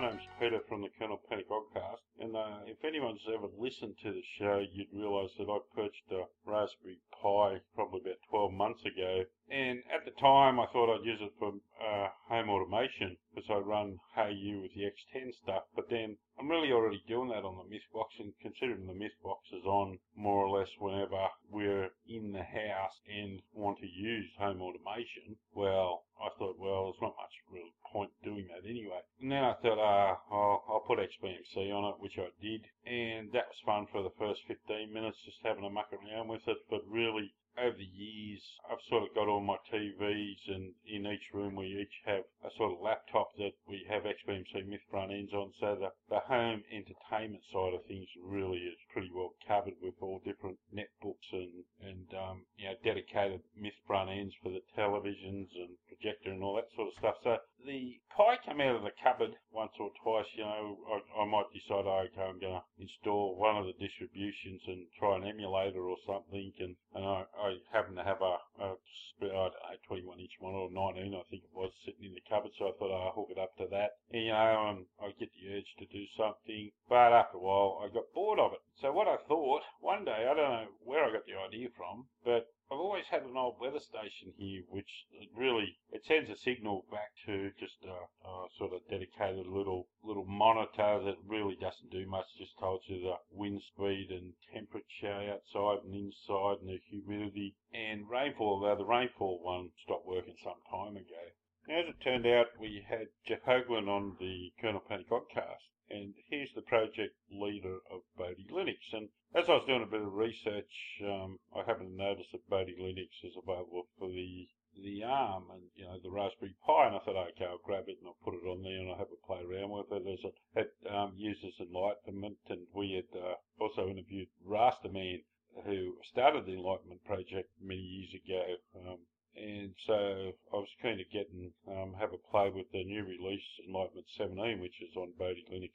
My name's Peter from the Kernel Panic Podcast, and uh, if anyone's ever listened to the show, you'd realise that I purchased a Raspberry Pi probably about 12 months ago, and at the time I thought I'd use it for uh, home automation because I run HeyU with the X10 stuff, but then I'm really already doing that on the MythBox, and considering the MythBox is on more or less whenever we're in the house and want to use home automation, well, I thought, well, there's not much real point doing that anyway. And then I thought, uh, I'll, I'll put XBMC on it, which I did, and that was fun for the first 15 minutes, just having a muck around with it. But really, over the years, I've sort of got all my TVs, and in each room we each have a sort of laptop that we have XBMC Myth front ends on. So the, the home entertainment side of things really is pretty well covered with all different netbooks and and um, dedicated Myth front ends for the televisions and projector and all that sort of stuff. So the Pi came out of the cupboard once or twice. You know, I, I might decide, oh, okay, I'm going to install one of the distributions and try an emulator or something, and and I, I happen to have a, don't know, 21 inch one or 19, I think it was, sitting in the cupboard. So I thought oh, I'll hook it up to that. And, you know, and I get the urge to do something. But after a while, I got bored of it. So what I thought, one day, I don't know where I got the idea from, but I've always had an old weather station here, which really it sends a signal back to just a, a, sort of dedicated little little monitor that really doesn't do much. Just tells you the wind speed and temperature outside and inside and the humidity and rainfall. Though the rainfall one stopped working some time ago. As it turned out, we had Jeff Hoagland on the Kernel Panic podcast, and he's the project leader of Bodhi Linux. And as I was doing a bit of research, um, I happened to notice that Bodhi Linux is available for the the ARM and you know the Raspberry Pi, and I thought, okay, I'll grab it and I'll put it on there and I'll have a play around with it. As it, it um, uses Enlightenment, and we had uh, also interviewed Rasterman, who started the Enlightenment project many years ago. Um, and so I was keen to get and um, have a play with the new release Enlightenment 17, which is on Bodhi Linux.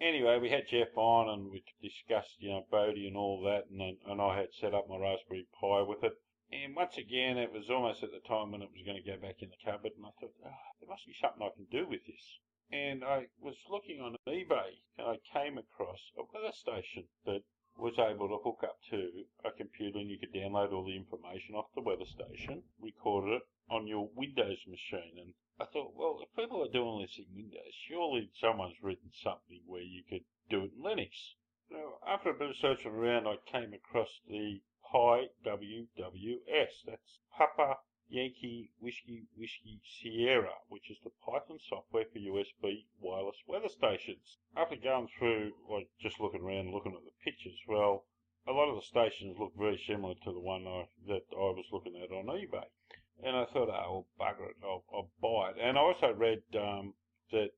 Anyway, we had Jeff on and we discussed, you know, Bodhi and all that, and, and I had set up my Raspberry Pi with it. And once again, it was almost at the time when it was going to go back in the cupboard, and I thought, oh, there must be something I can do with this. And I was looking on eBay, and I came across a weather station that was able to hook up to a computer and you could download all the information off the weather station, record it on your Windows machine. And I thought, well, if people are doing this in Windows, surely someone's written something where you could do it in Linux. Now, after a bit of searching around, I came across the Pi WWS. That's Papa Yankee Whiskey Whiskey Sierra, which is the Python software for USB wireless weather stations. After going through, like just looking around, looking at the pictures, well, a lot of the stations look very similar to the one I, that I was looking at on eBay. And I thought, oh, well, bugger it, I'll, I'll buy it. And I also read um, that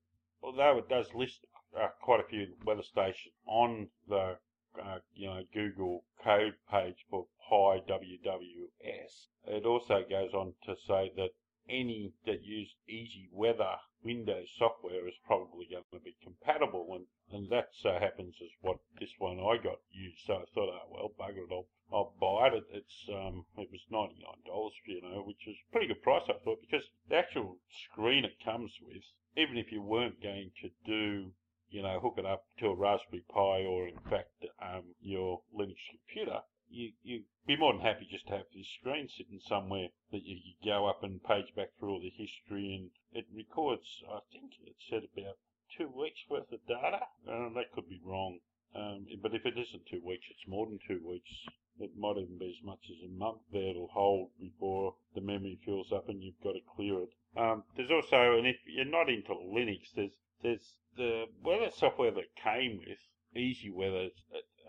although it does list uh, quite a few weather stations on the uh, you know Google code page for PyWWS, it also goes on to say that any that use easy weather Windows software is probably going to be compatible, and, and that so happens is what this one I got used. So I thought, oh well, bugger it, I'll, I'll buy it. It's um, it was ninety nine dollars, you know, which is pretty good price I thought because the actual screen it comes with, even if you weren't going to do you know, hook it up to a Raspberry Pi or in fact um, your Linux computer, you, you'd be more than happy just to have this screen sitting somewhere that you could go up and page back through all the history and it records, I think it said about two weeks worth of data. Uh, that could be wrong. Um, but if it isn't two weeks, it's more than two weeks. It might even be as much as a month there it'll hold before the memory fills up and you've got to clear it. Um, there's also, and if you're not into Linux, there's there's the weather software that came with Easy Weather.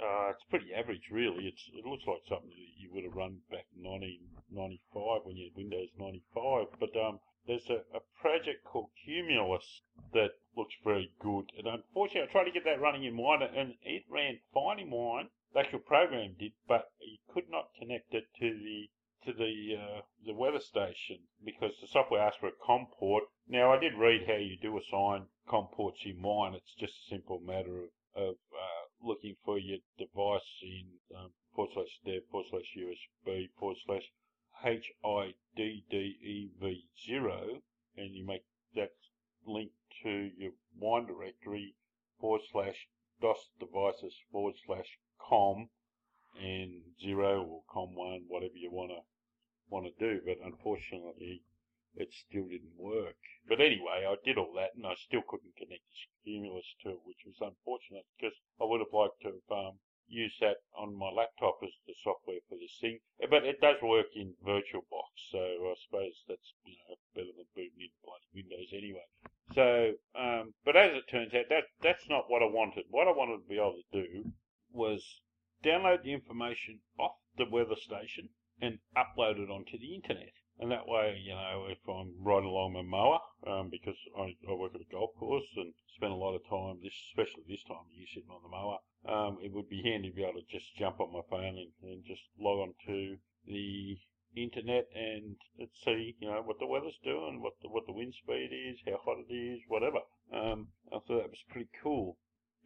Uh, it's pretty average, really. It's it looks like something that you would have run back in 1995 when you had Windows 95. But um, there's a, a project called Cumulus that looks very good. And unfortunately, I tried to get that running in Wine, and it ran fine in Wine. The actual program did, but you could not connect it to the to the uh, the weather station because the software asked for a COM port. Now, I did read how you do assign comports in Wine. It's just a simple matter of, of uh, looking for your device in um, forward slash dev forward slash USB forward slash HIDDEV0 and you make that link to your wine directory forward slash DOS devices forward slash com and zero or com one, whatever you wanna wanna do. But unfortunately it still didn't work. But anyway, I did all that, and I still couldn't connect the Cumulus to it, which was unfortunate because I would have liked to have um, used that on my laptop as the software for this thing. But it does work in VirtualBox, so I suppose that's you know, better than booting into bloody Windows anyway. So, um, but as it turns out, that that's not what I wanted. What I wanted to be able to do was download the information off the weather station and upload it onto the internet. And that way, you know, if I'm riding along my mower, um, because I, I, work at a golf course and spend a lot of time, this, especially this time of year, sitting on the mower, um, it would be handy to be able to just jump on my phone and, and just log on to the internet and see, you know, what the weather's doing, what the, what the wind speed is, how hot it is, whatever. Um, I thought that was pretty cool.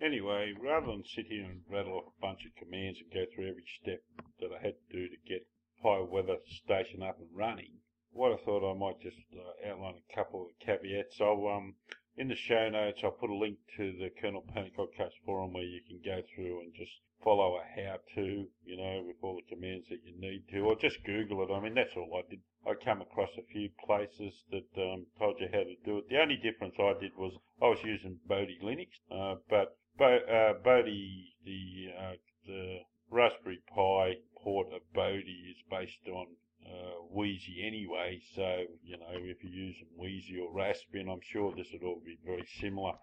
Anyway, rather than sit here and rattle off a bunch of commands and go through every step that I had to do to get Pi Weather Station up and running, what I thought I might just uh, outline a couple of caveats. I'll um, in the show notes I'll put a link to the Kernel Panic Podcast forum where you can go through and just follow a how-to, you know, with all the commands that you need to, or just Google it. I mean, that's all I did. I come across a few places that um, told you how to do it. The only difference I did was I was using Bodhi Linux, uh, but Bo- uh, Bodhi, the uh, the Raspberry Pi port of Bodhi is based on uh, Wheezy anyway, so, you know, if you're using Wheezy or Raspbian, I'm sure this would all be very similar.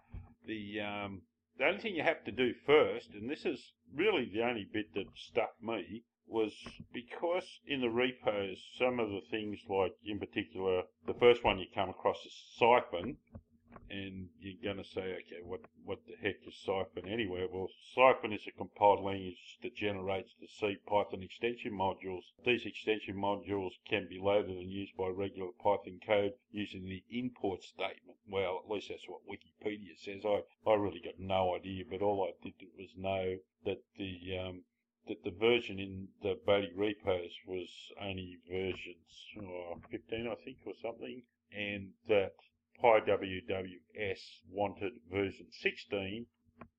The, um, the only thing you have to do first, and this is really the only bit that stuck me, was because in the repos, some of the things like, in particular, the first one you come across is Cython, and you're going to say, okay, what, what the heck is Cython anyway? Well, Cython is a compiled language that generates the C Python extension modules. These extension modules can be loaded and used by regular Python code using the import statement. Well, at least that's what Wikipedia says. I, I really got no idea, but all I did was know that the um, that the version in the Bodhi repos was only versions oh, 15, I think, or something, and that PyWWS wanted version 16,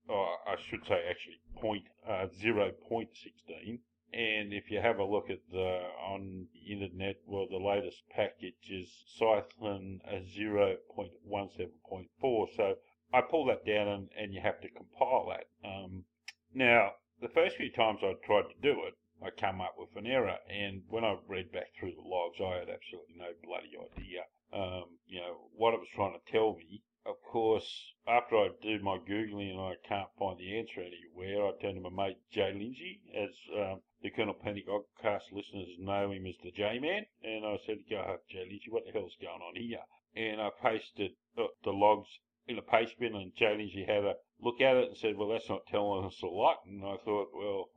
or I should say actually point, uh, 0.16. And if you have a look at the on the internet, well, the latest package is Cython 0.17.4. So I pull that down and, and you have to compile that. Um, now, the first few times I tried to do it, I come up with an error. And when I read back through the logs, I had absolutely no bloody idea um, you know, what it was trying to tell me. Of course, after I do my Googling and I can't find the answer anywhere, I turn to my mate Jay Lindsay, as um, the Kernel Panic Oggcast listeners know him as the J-Man, and I said, go, oh, Jay Lindsay, what the hell's going on here? And I pasted uh, the logs in a paste bin, and Jay Lindsay had a look at it and said, well, that's not telling us a lot. And I thought, well,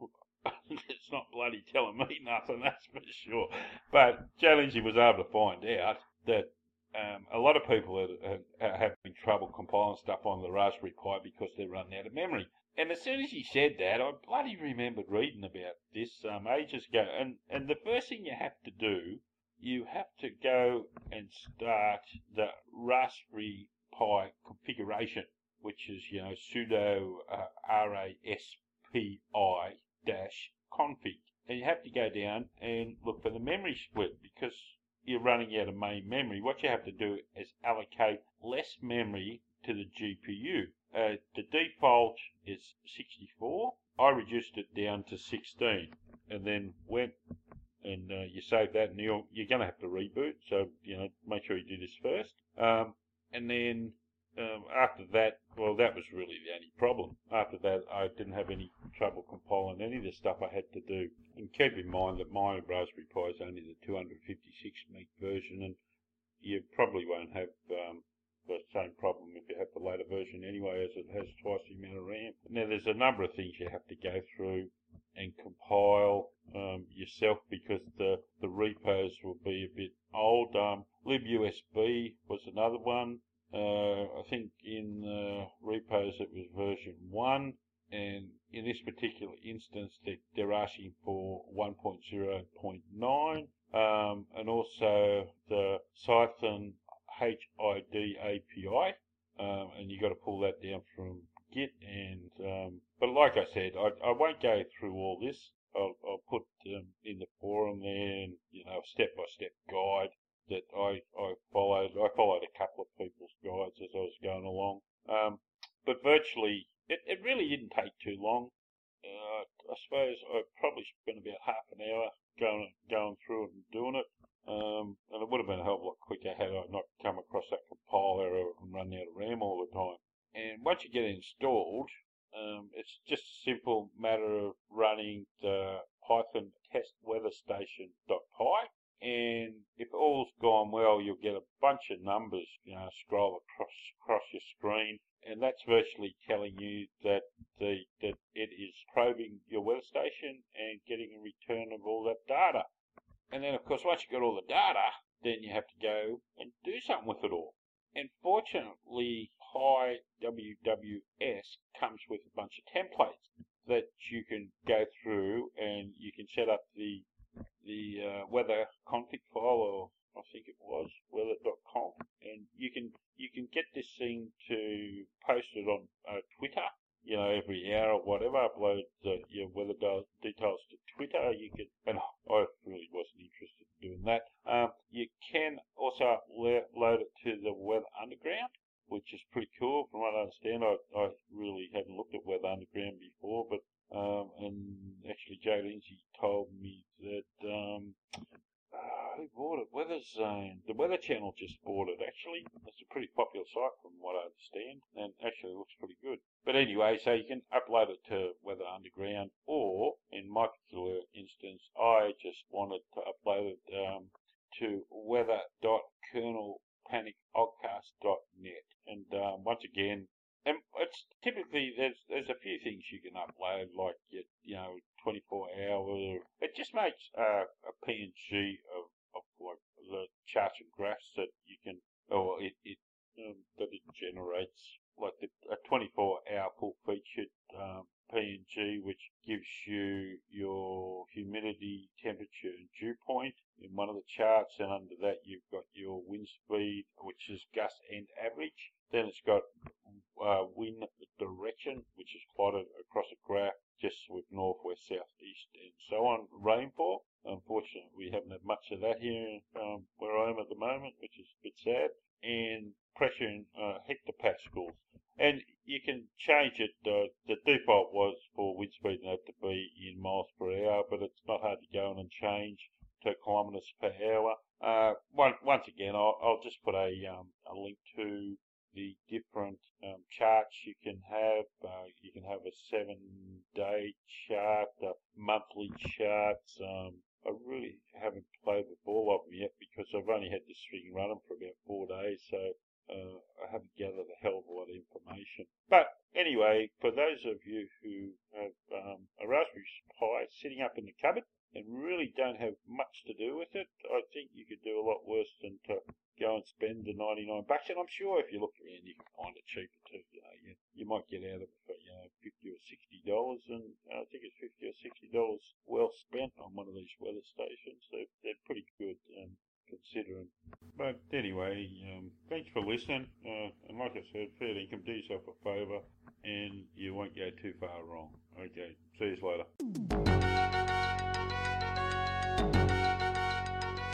it's not bloody telling me nothing, that's for sure. But Jay Lindsay was able to find out that um, a lot of people are, are, having trouble compiling stuff on the Raspberry Pi because they're running out of memory. And as soon as he said that, I bloody remembered reading about this um, ages ago. And, and the first thing you have to do, you have to go and start the Raspberry Pi configuration, which is, you know, sudo uh, raspi dash config. And you have to go down and look for the memory split because you're running out of main memory, what you have to do is allocate less memory to the GPU. Uh, the default is 64. I reduced it down to 16 and then went and uh, you save that and you're, you're going to have to reboot. So, you know, make sure you do this first. Um, and then um, after that, well, that was really the only problem. After that, I didn't have any trouble compiling any of the stuff I had to do. And keep in mind that my Raspberry Pi is only the 256 meg version, and you probably won't have um, the same problem if you have the later version anyway, as it has twice the amount of RAM. Now, there's a number of things you have to go through and compile um, yourself because the, the repos will be a bit old. Um, libusb was another one. Uh, I think in the repos it was version 1 and in this particular instance they, they're asking for 1.0.9 um, and also the Cython HID API um, and you got to pull that down from Git and um, but like I said I, I won't go through all this I'll, I'll put um, in the forum there and you know step by step guide that I, I followed. I followed a couple of people's guides as I was going along. Um, but virtually, it, it really didn't take too long. Uh, I suppose I probably spent about half an hour going going through it and doing it. Um, and it would have been a hell of a lot quicker had I not come across that compile error and run out of RAM all the time. And once you get it installed, um, it's just a simple matter of running the Python test weather station.py. And if all's gone well, you'll get a bunch of numbers, you know, scroll across across your screen, and that's virtually telling you that the that it is probing your weather station and getting a return of all that data. And then, of course, once you've got all the data, then you have to go and do something with it all. And fortunately, PyWWS comes with a bunch of templates that you can go through and you can set up the the uh, weather config file, or I think it was weather.conf, and you can you can get this thing to post it on uh, Twitter you know, every hour or whatever, upload uh, your weather details to Twitter. You can, and I really wasn't interested in doing that. Um, you can also load it to the Weather Underground, which is pretty cool. From what I I, really hadn't looked at Weather Underground before, but um, and actually Joe Lindsay told me that um, who bought it? Weather Zone. The Weather Channel just bought it, actually. It's a pretty popular site from what I understand, and actually looks pretty good. But anyway, so you can upload it to Weather Underground, or in my particular instance, I just wanted to upload it um, to weather.kernelpanicoggcast.net. And um, once again, and it's typically there's there's a few things you can upload like you, you know 24 hours. It just makes uh, a PNG of of like the charts and graphs that you can, or it, it um, that it generates, like the, a 24 hour full featured um, PNG, which gives you your humidity, temperature, and dew point in one of the charts, and under that you've got your wind speed, which is gust and average. Then it's got uh, wind direction, which is plotted across a graph just with north, west, south, east, and so on rainfall. Unfortunately, we haven't had much of that here um, where I am at the moment, which is a bit sad. And pressure in uh, hectopascals. And you can change it. Uh, the default was for wind speed and that to be in miles per hour, but it's not hard to go in and change to kilometres per hour. Uh, once, once again, I'll, I'll just put a, um, a link to the different um, charts you can have. Uh, you can have a seven day chart, uh, monthly charts. Um, I really haven't played with all of them yet because I've only had this thing running for about four days, so uh, I haven't gathered a hell of a lot of information. But anyway, for those of you who have um, a Raspberry Pi sitting up in the cupboard, and really don't have much to do with it, I think you could do a lot worse than to spend the 99 bucks. And I'm sure if you look around, you can find it cheaper too. You know, you, you might get out of it for, you know, 50 or 60 dollars. And I think it's 50 or 60 dollars well spent on one of these weather stations. They're, they're pretty good. Um, considering. But anyway, um, thanks for listening. Uh, and like I said, fair income, do yourself a favour and you won't go too far wrong. Okay, see you later.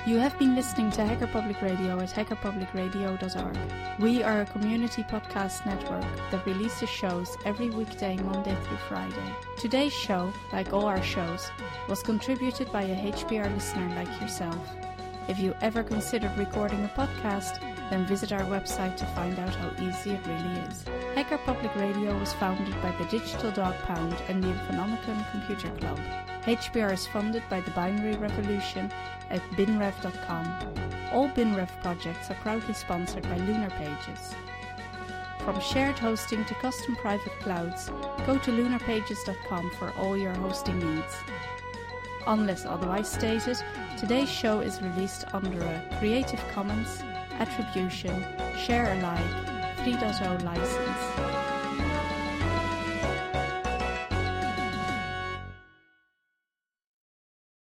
You have been listening to Hacker Public Radio at hackerpublicradio.org. We are a community podcast network that releases shows every weekday, Monday through Friday. Today's show, like all our shows, was contributed by a HPR listener like yourself. If you ever considered recording a podcast, then visit our website to find out how easy it really is. Hacker Public Radio was founded by the Digital Dog Pound and the Infonomicon Computer Club. HPR is funded by the Binary Revolution at binrev.com. All BinRev projects are proudly sponsored by Lunar Pages. From shared hosting to custom private clouds, go to lunarpages.com for all your hosting needs. Unless otherwise stated, today's show is released under a Creative Commons Attribution Share Alike 3.0 license.